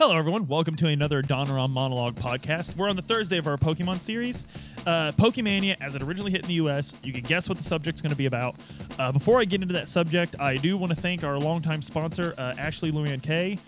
Hello, everyone. Welcome to another Donoran Monologue podcast. We're on the Thursday of our Pokemon series. Uh, Pokemania, as it originally hit in the US, you can guess what the subject's going to be about. Uh, before I get into that subject, I do want to thank our longtime sponsor, uh, Ashley Luann Kay,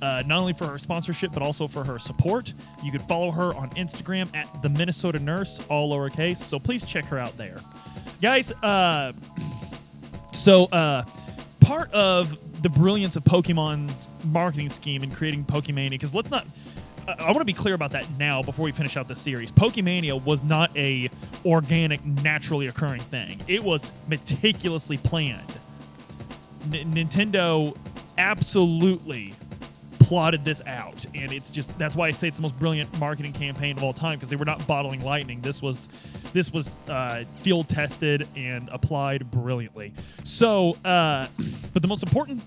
uh, not only for her sponsorship, but also for her support. You can follow her on Instagram at the Minnesota Nurse, all lowercase, so please check her out there. Guys, uh, so uh, part of the brilliance of Pokemon's marketing scheme in creating Pokemania, because let's not. I- I want to be clear about that now before we finish out this series. Pokemania was not a organic, naturally occurring thing. It was meticulously planned. N- Nintendo absolutely plotted this out and it's just that's why i say it's the most brilliant marketing campaign of all time because they were not bottling lightning this was this was uh, field tested and applied brilliantly so uh, but the most important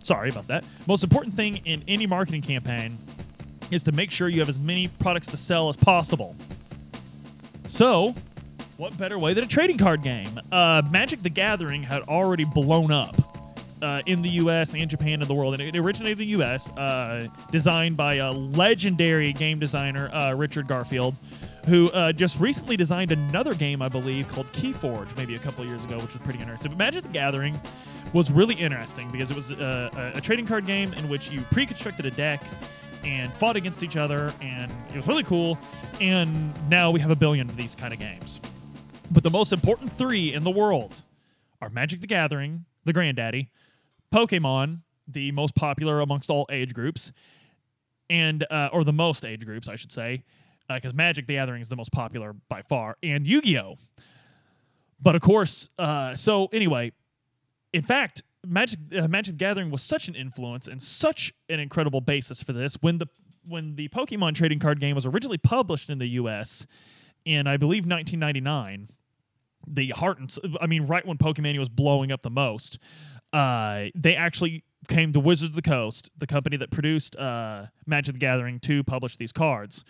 sorry about that most important thing in any marketing campaign is to make sure you have as many products to sell as possible so what better way than a trading card game uh, magic the gathering had already blown up uh, in the U.S. and Japan and the world, and it originated in the U.S. Uh, designed by a legendary game designer, uh, Richard Garfield, who uh, just recently designed another game, I believe, called Keyforge, maybe a couple years ago, which was pretty interesting. But Magic the Gathering was really interesting because it was uh, a, trading card game in which you pre-constructed a deck and fought against each other, and it was really cool. And now we have a billion of these kind of games. But the most important three in the world are Magic the Gathering, the granddaddy, Pokemon, the most popular amongst all age groups, and uh, or the most age groups, I should say, because Magic the Gathering is the most popular by far, and Yu-Gi-Oh. But of course, uh, so anyway, in fact, Magic uh, Magic the Gathering was such an influence and such an incredible basis for this. When the when the Pokemon trading card game was originally published in the U.S. in I believe 1999, the heart and I mean, right when Pokemania was blowing up the most, uh, they actually came to Wizards of the Coast, the company that produced uh, Magic the Gathering, to publish these cards.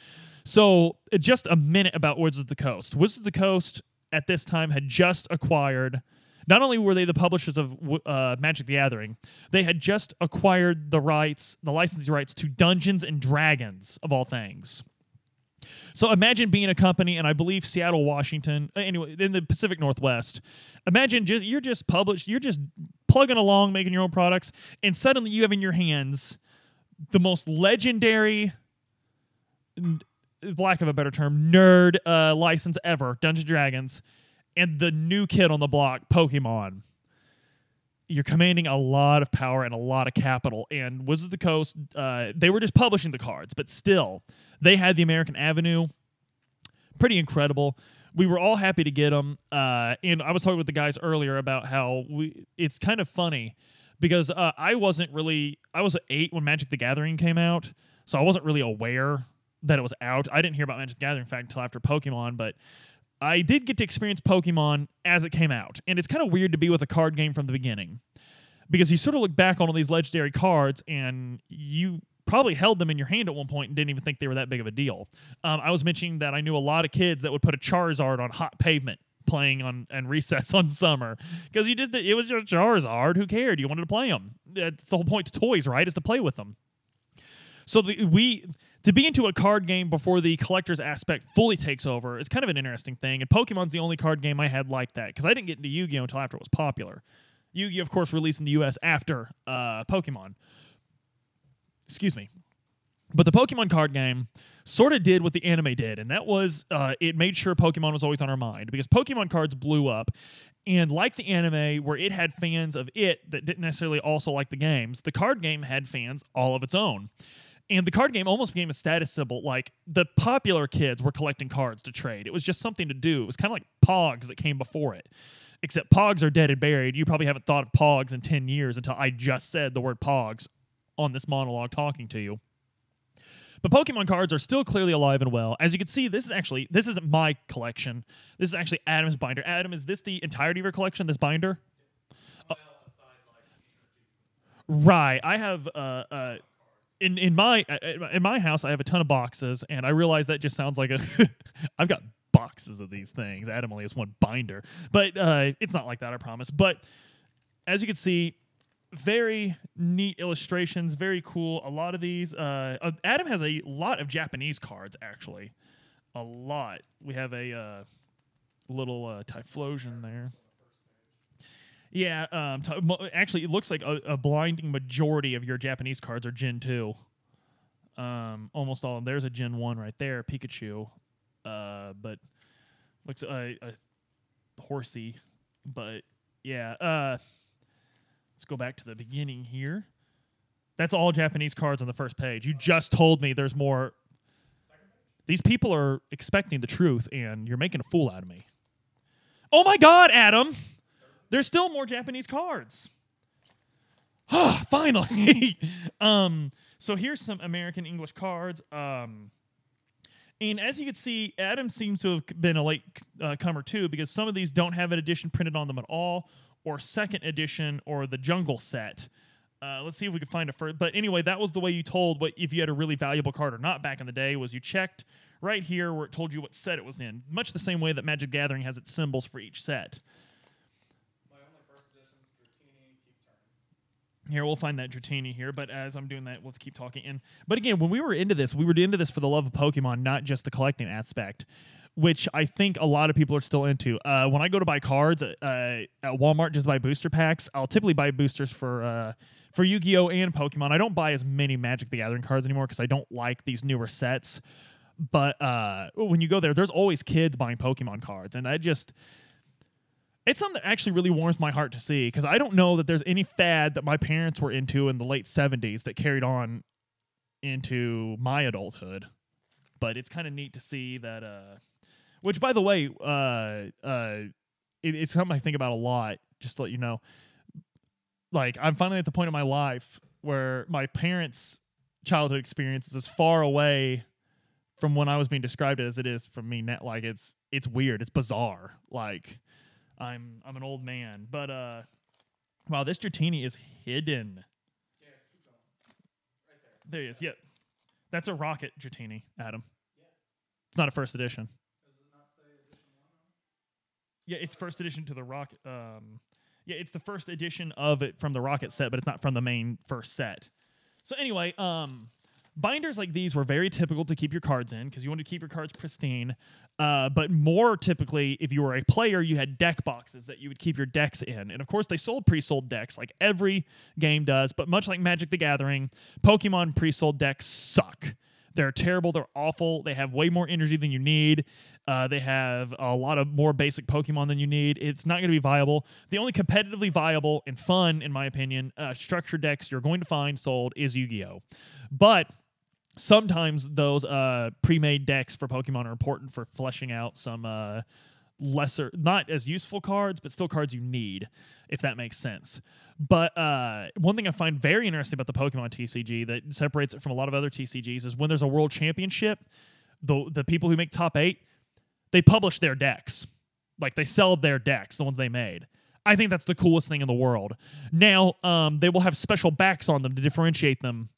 So, uh, just a minute about Wizards of the Coast. Wizards of the Coast at this time had just acquired. Not only were they the publishers of uh, Magic the Gathering, they had just acquired the rights, the licensing rights to Dungeons and Dragons, of all things. So imagine being a company, and I believe Seattle, Washington, uh, anyway, in the Pacific Northwest. Imagine just you're just published, you're just plugging along, making your own products, and suddenly you have in your hands the most legendary, lack of a better term, nerd uh, license ever, Dungeons Dragons, and the new kid on the block, Pokemon. You're commanding a lot of power and a lot of capital. And Wizards of the Coast, uh, they were just publishing the cards, but still, they had the American Avenue. Pretty incredible. We were all happy to get them. Uh, and I was talking with the guys earlier about how we. It's kind of funny because uh, I wasn't really. I was eight when Magic the Gathering came out, so I wasn't really aware that it was out. I didn't hear about Magic the Gathering in fact until after Pokemon, but I did get to experience Pokemon as it came out, and it's kind of weird to be with a card game from the beginning because you sort of look back on all these legendary cards and you probably held them in your hand at one point and didn't even think they were that big of a deal. Um, I was mentioning that I knew a lot of kids that would put a Charizard on hot pavement playing on and recess on summer because you just it was just Charizard. Who cared? You wanted to play them. That's the whole point to toys, right? Is to play with them. So the, we to be into a card game before the collector's aspect fully takes over is kind of an interesting thing. And Pokemon's the only card game I had like that because I didn't get into Yu-Gi-Oh until after it was popular. Yu-Gi-Oh, of course, released in the U.S. after uh, Pokemon. Excuse me. But the Pokemon card game sort of did what the anime did, and that was uh, it made sure Pokemon was always on our mind because Pokemon cards blew up. And like the anime, where it had fans of it that didn't necessarily also like the games, the card game had fans all of its own. And the card game almost became a status symbol. Like the popular kids were collecting cards to trade. It was just something to do. It was kind of like Pogs that came before it. Except Pogs are dead and buried. You probably haven't thought of Pogs in 10 years until I just said the word Pogs on this monologue talking to you. But Pokemon cards are still clearly alive and well. As you can see, this is actually this isn't my collection. This is actually Adam's binder. Adam, is this the entirety of your collection? This binder? Uh, right. I have uh, uh, in in my uh, in my house I have a ton of boxes, and I realize that just sounds like a. I've got boxes of these things. Adam only has one binder, but uh, it's not like that. I promise. But as you can see, very neat illustrations, very cool. A lot of these, uh, uh, Adam has a lot of Japanese cards actually, a lot. We have a uh, little uh, Typhlosion there. Yeah, um, t- actually, it looks like a, a blinding majority of your Japanese cards are Gen two. Um, almost all. of There's a Gen one right there, Pikachu. Uh, but looks a uh, uh, horsey. But yeah, uh, let's go back to the beginning here. That's all Japanese cards on the first page. You just told me there's more. These people are expecting the truth, and you're making a fool out of me. Oh my God, Adam! There's still more Japanese cards. Ah, finally. um, so here's some American English cards. Um, and as you can see, Adam seems to have been a late uh, comer too, because some of these don't have an edition printed on them at all, or second edition, or the Jungle set. Uh, let's see if we can find a first. But anyway, that was the way you told what if you had a really valuable card or not back in the day. Was you checked right here where it told you what set it was in, much the same way that Magic Gathering has its symbols for each set. Here we'll find that Dratini here, but as I'm doing that, let's keep talking. And but again, when we were into this, we were into this for the love of Pokemon, not just the collecting aspect, which I think a lot of people are still into. Uh, when I go to buy cards uh, at Walmart, just buy booster packs. I'll typically buy boosters for uh, for Yu-Gi-Oh and Pokemon. I don't buy as many Magic the Gathering cards anymore because I don't like these newer sets. But uh, when you go there, there's always kids buying Pokemon cards, and I just it's something that actually really warms my heart to see because I don't know that there's any fad that my parents were into in the late 70s that carried on into my adulthood. But it's kind of neat to see that, uh, which by the way, uh, uh, it, it's something I think about a lot, just to let you know. Like, I'm finally at the point in my life where my parents' childhood experience is as far away from when I was being described as it is from me now. Like, it's, it's weird. It's bizarre. Like, I'm I'm an old man. But uh wow, this Dratini is hidden. Yeah, keep going. Right there. There he is. Yeah. That's a rocket Dratini, Adam. Yeah. It's not a first edition. Does it not say edition one? it? Yeah, it's first edition to the rocket um yeah, it's the first edition of it from the rocket set, but it's not from the main first set. So anyway, um binders like these were very typical to keep your cards in because you wanted to keep your cards pristine. Uh, but more typically, if you were a player, you had deck boxes that you would keep your decks in. And of course, they sold pre sold decks like every game does. But much like Magic the Gathering, Pokemon pre sold decks suck. They're terrible. They're awful. They have way more energy than you need. Uh, they have a lot of more basic Pokemon than you need. It's not going to be viable. The only competitively viable and fun, in my opinion, uh, structured decks you're going to find sold is Yu Gi Oh! But sometimes those uh, pre-made decks for Pokemon are important for fleshing out some uh, lesser, not as useful cards, but still cards you need, if that makes sense. But uh, one thing I find very interesting about the Pokemon TCG that separates it from a lot of other TCGs is when there's a World Championship, the the people who make top eight, they publish their decks, like they sell their decks, the ones they made. I think that's the coolest thing in the world. Now, um, they will have special backs on them to differentiate them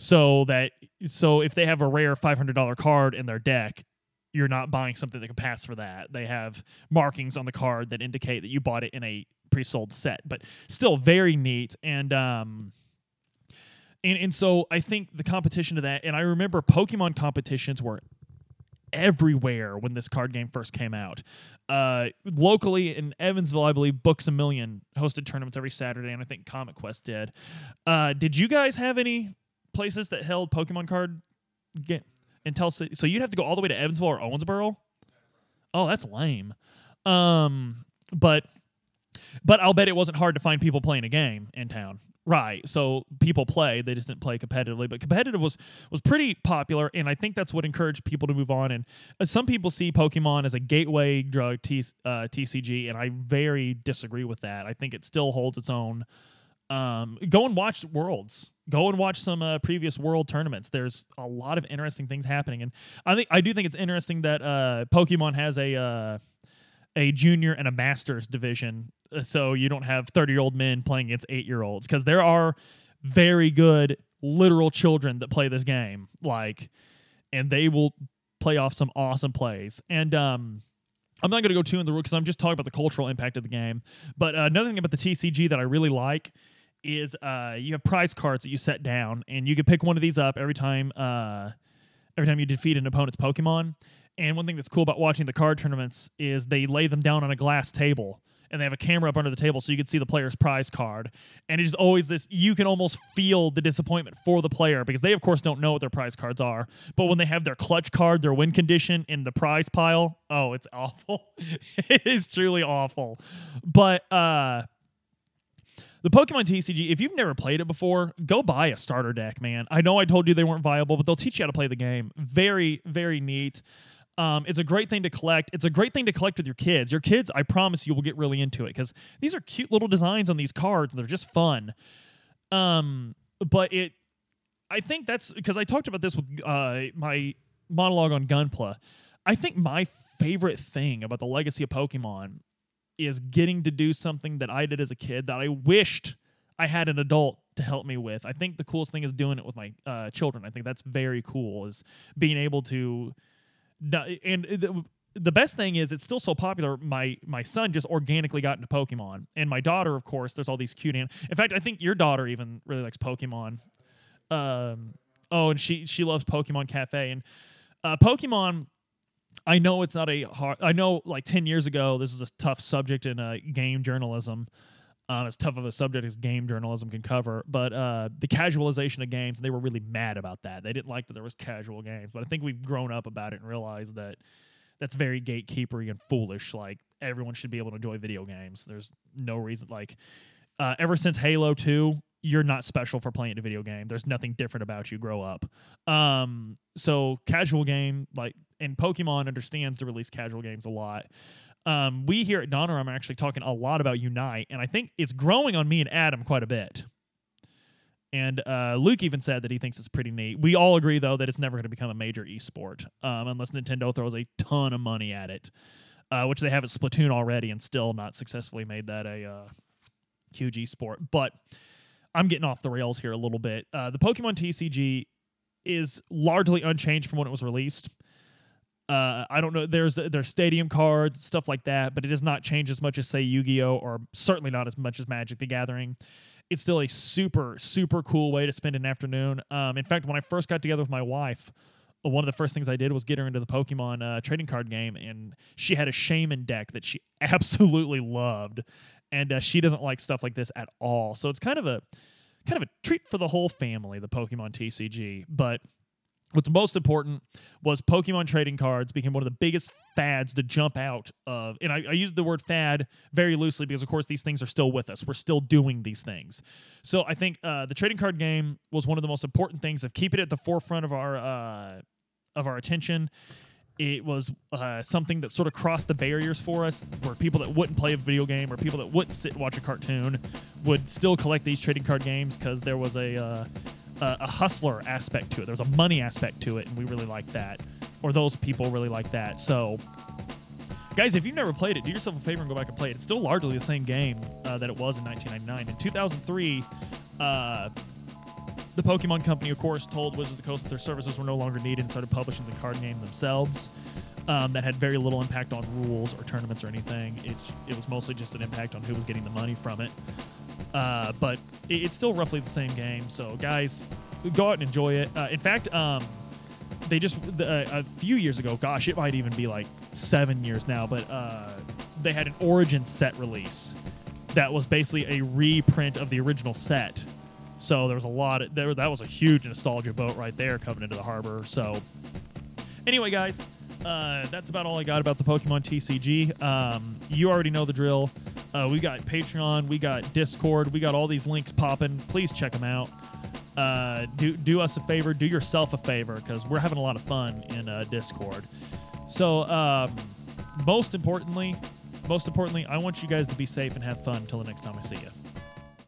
so that so if they have a rare $500 card in their deck you're not buying something that can pass for that they have markings on the card that indicate that you bought it in a pre-sold set but still very neat and um and, and so I think the competition to that, and I remember Pokemon competitions were everywhere when this card game first came out. Uh, locally in Evansville, I believe Books a Million hosted tournaments every Saturday, and I think Comic Quest did. Uh, did you guys have any places that held Pokemon card game until so you'd have to go all the way to Evansville or Owensboro? Oh, that's lame. Um, but but I'll bet it wasn't hard to find people playing a game in town. Right. So people play, they just didn't play competitively, but competitive was was pretty popular and I think that's what encouraged people to move on and uh, some people see Pokemon as a gateway drug T, uh, TCG and I very disagree with that. I think it still holds its own um, go and watch Worlds. Go and watch some uh, previous World tournaments. There's a lot of interesting things happening, and I think I do think it's interesting that uh, Pokemon has a uh, a junior and a masters division, uh, so you don't have 30 year old men playing against eight year olds because there are very good literal children that play this game, like, and they will play off some awesome plays. And um, I'm not going to go too in the room because I'm just talking about the cultural impact of the game. But uh, another thing about the TCG that I really like is uh, you have prize cards that you set down, and you can pick one of these up every time uh, every time you defeat an opponent's Pokemon. And one thing that's cool about watching the card tournaments is they lay them down on a glass table and they have a camera up under the table so you can see the player's prize card. And it's always this you can almost feel the disappointment for the player because they of course don't know what their prize cards are. But when they have their clutch card, their win condition in the prize pile, oh, it's awful. it is truly awful. But uh the Pokemon TCG, if you've never played it before, go buy a starter deck, man. I know I told you they weren't viable, but they'll teach you how to play the game. Very, very neat. Um, it's a great thing to collect. It's a great thing to collect with your kids. Your kids, I promise you, will get really into it because these are cute little designs on these cards. They're just fun. Um, but it, I think that's because I talked about this with uh, my monologue on Gunpla. I think my favorite thing about the legacy of Pokemon is getting to do something that I did as a kid that I wished I had an adult to help me with. I think the coolest thing is doing it with my uh, children. I think that's very cool. Is being able to, and the, best thing is it's still so popular. My my son just organically got into Pokemon, and my daughter, of course, there's all these cute. In fact, I think your daughter even really likes Pokemon. Um, oh, and she she loves Pokemon Cafe and uh, Pokemon I know it's not a hard. I know like ten years ago, this is a tough subject in uh, game journalism. Um, as tough of a subject as game journalism can cover, but uh, the casualization of games, they were really mad about that. They didn't like that there was casual games, but I think we've grown up about it and realized that that's very gatekeepery and foolish. Like everyone should be able to enjoy video games. There's no reason. Like uh, ever since Halo Two, you're not special for playing a video game. There's nothing different about you. Grow up. Um, so casual game like and Pokemon understands to release casual games a lot. Um, we here at Donner, I'm actually talking a lot about Unite, and I think it's growing on me and Adam quite a bit. And uh, Luke even said that he thinks it's pretty neat. We all agree, though, that it's never going to become a major esport um, unless Nintendo throws a ton of money at it, uh, which they have at Splatoon already and still not successfully made that a uh, huge esport. But I'm getting off the rails here a little bit. Uh, the Pokemon TCG is largely unchanged from when it was released. Uh, I don't know. There's there's stadium cards, stuff like that, but it does not change as much as say Yu-Gi-Oh, or certainly not as much as Magic the Gathering. It's still a super super cool way to spend an afternoon. Um, in fact, when I first got together with my wife, one of the first things I did was get her into the Pokemon uh, trading card game, and she had a Shaman deck that she absolutely loved, and uh, she doesn't like stuff like this at all. So it's kind of a kind of a treat for the whole family, the Pokemon TCG. But What's most important was Pokemon trading cards became one of the biggest fads to jump out of. And I, I use the word fad very loosely because, of course, these things are still with us. We're still doing these things. So I think uh, the trading card game was one of the most important things of keeping it at the forefront of our uh, of our attention. It was uh, something that sort of crossed the barriers for us, where people that wouldn't play a video game or people that wouldn't sit and watch a cartoon would still collect these trading card games because there was a uh, a, a hustler aspect to it. There's a money aspect to it, and we really like that, or those people really like that. So, guys, if you've never played it, do yourself a favor and go back and play it. It's still largely the same game uh, that it was in 1999. In 2003, uh, the Pokemon Company, of course, told Wizards of the Coast that their services were no longer needed and started publishing the card game themselves. Um, that had very little impact on rules or tournaments or anything. It, it was mostly just an impact on who was getting the money from it. Uh, but it, it's still roughly the same game. So, guys, go out and enjoy it. Uh, in fact, um, they just uh, a few years ago, gosh, it might even be like seven years now, but uh, they had an Origin set release that was basically a reprint of the original set. So there was a lot of there. That was a huge nostalgia boat right there coming into the harbor. So anyway, guys, uh, that's about all I got about the Pokemon TCG. Um, you already know the drill. Uh, we got Patreon, we got Discord, we got all these links popping. Please check them out. Uh, do do us a favor, do yourself a favor, because we're having a lot of fun in uh, Discord. So, um, most importantly, most importantly, I want you guys to be safe and have fun until the next time I see you.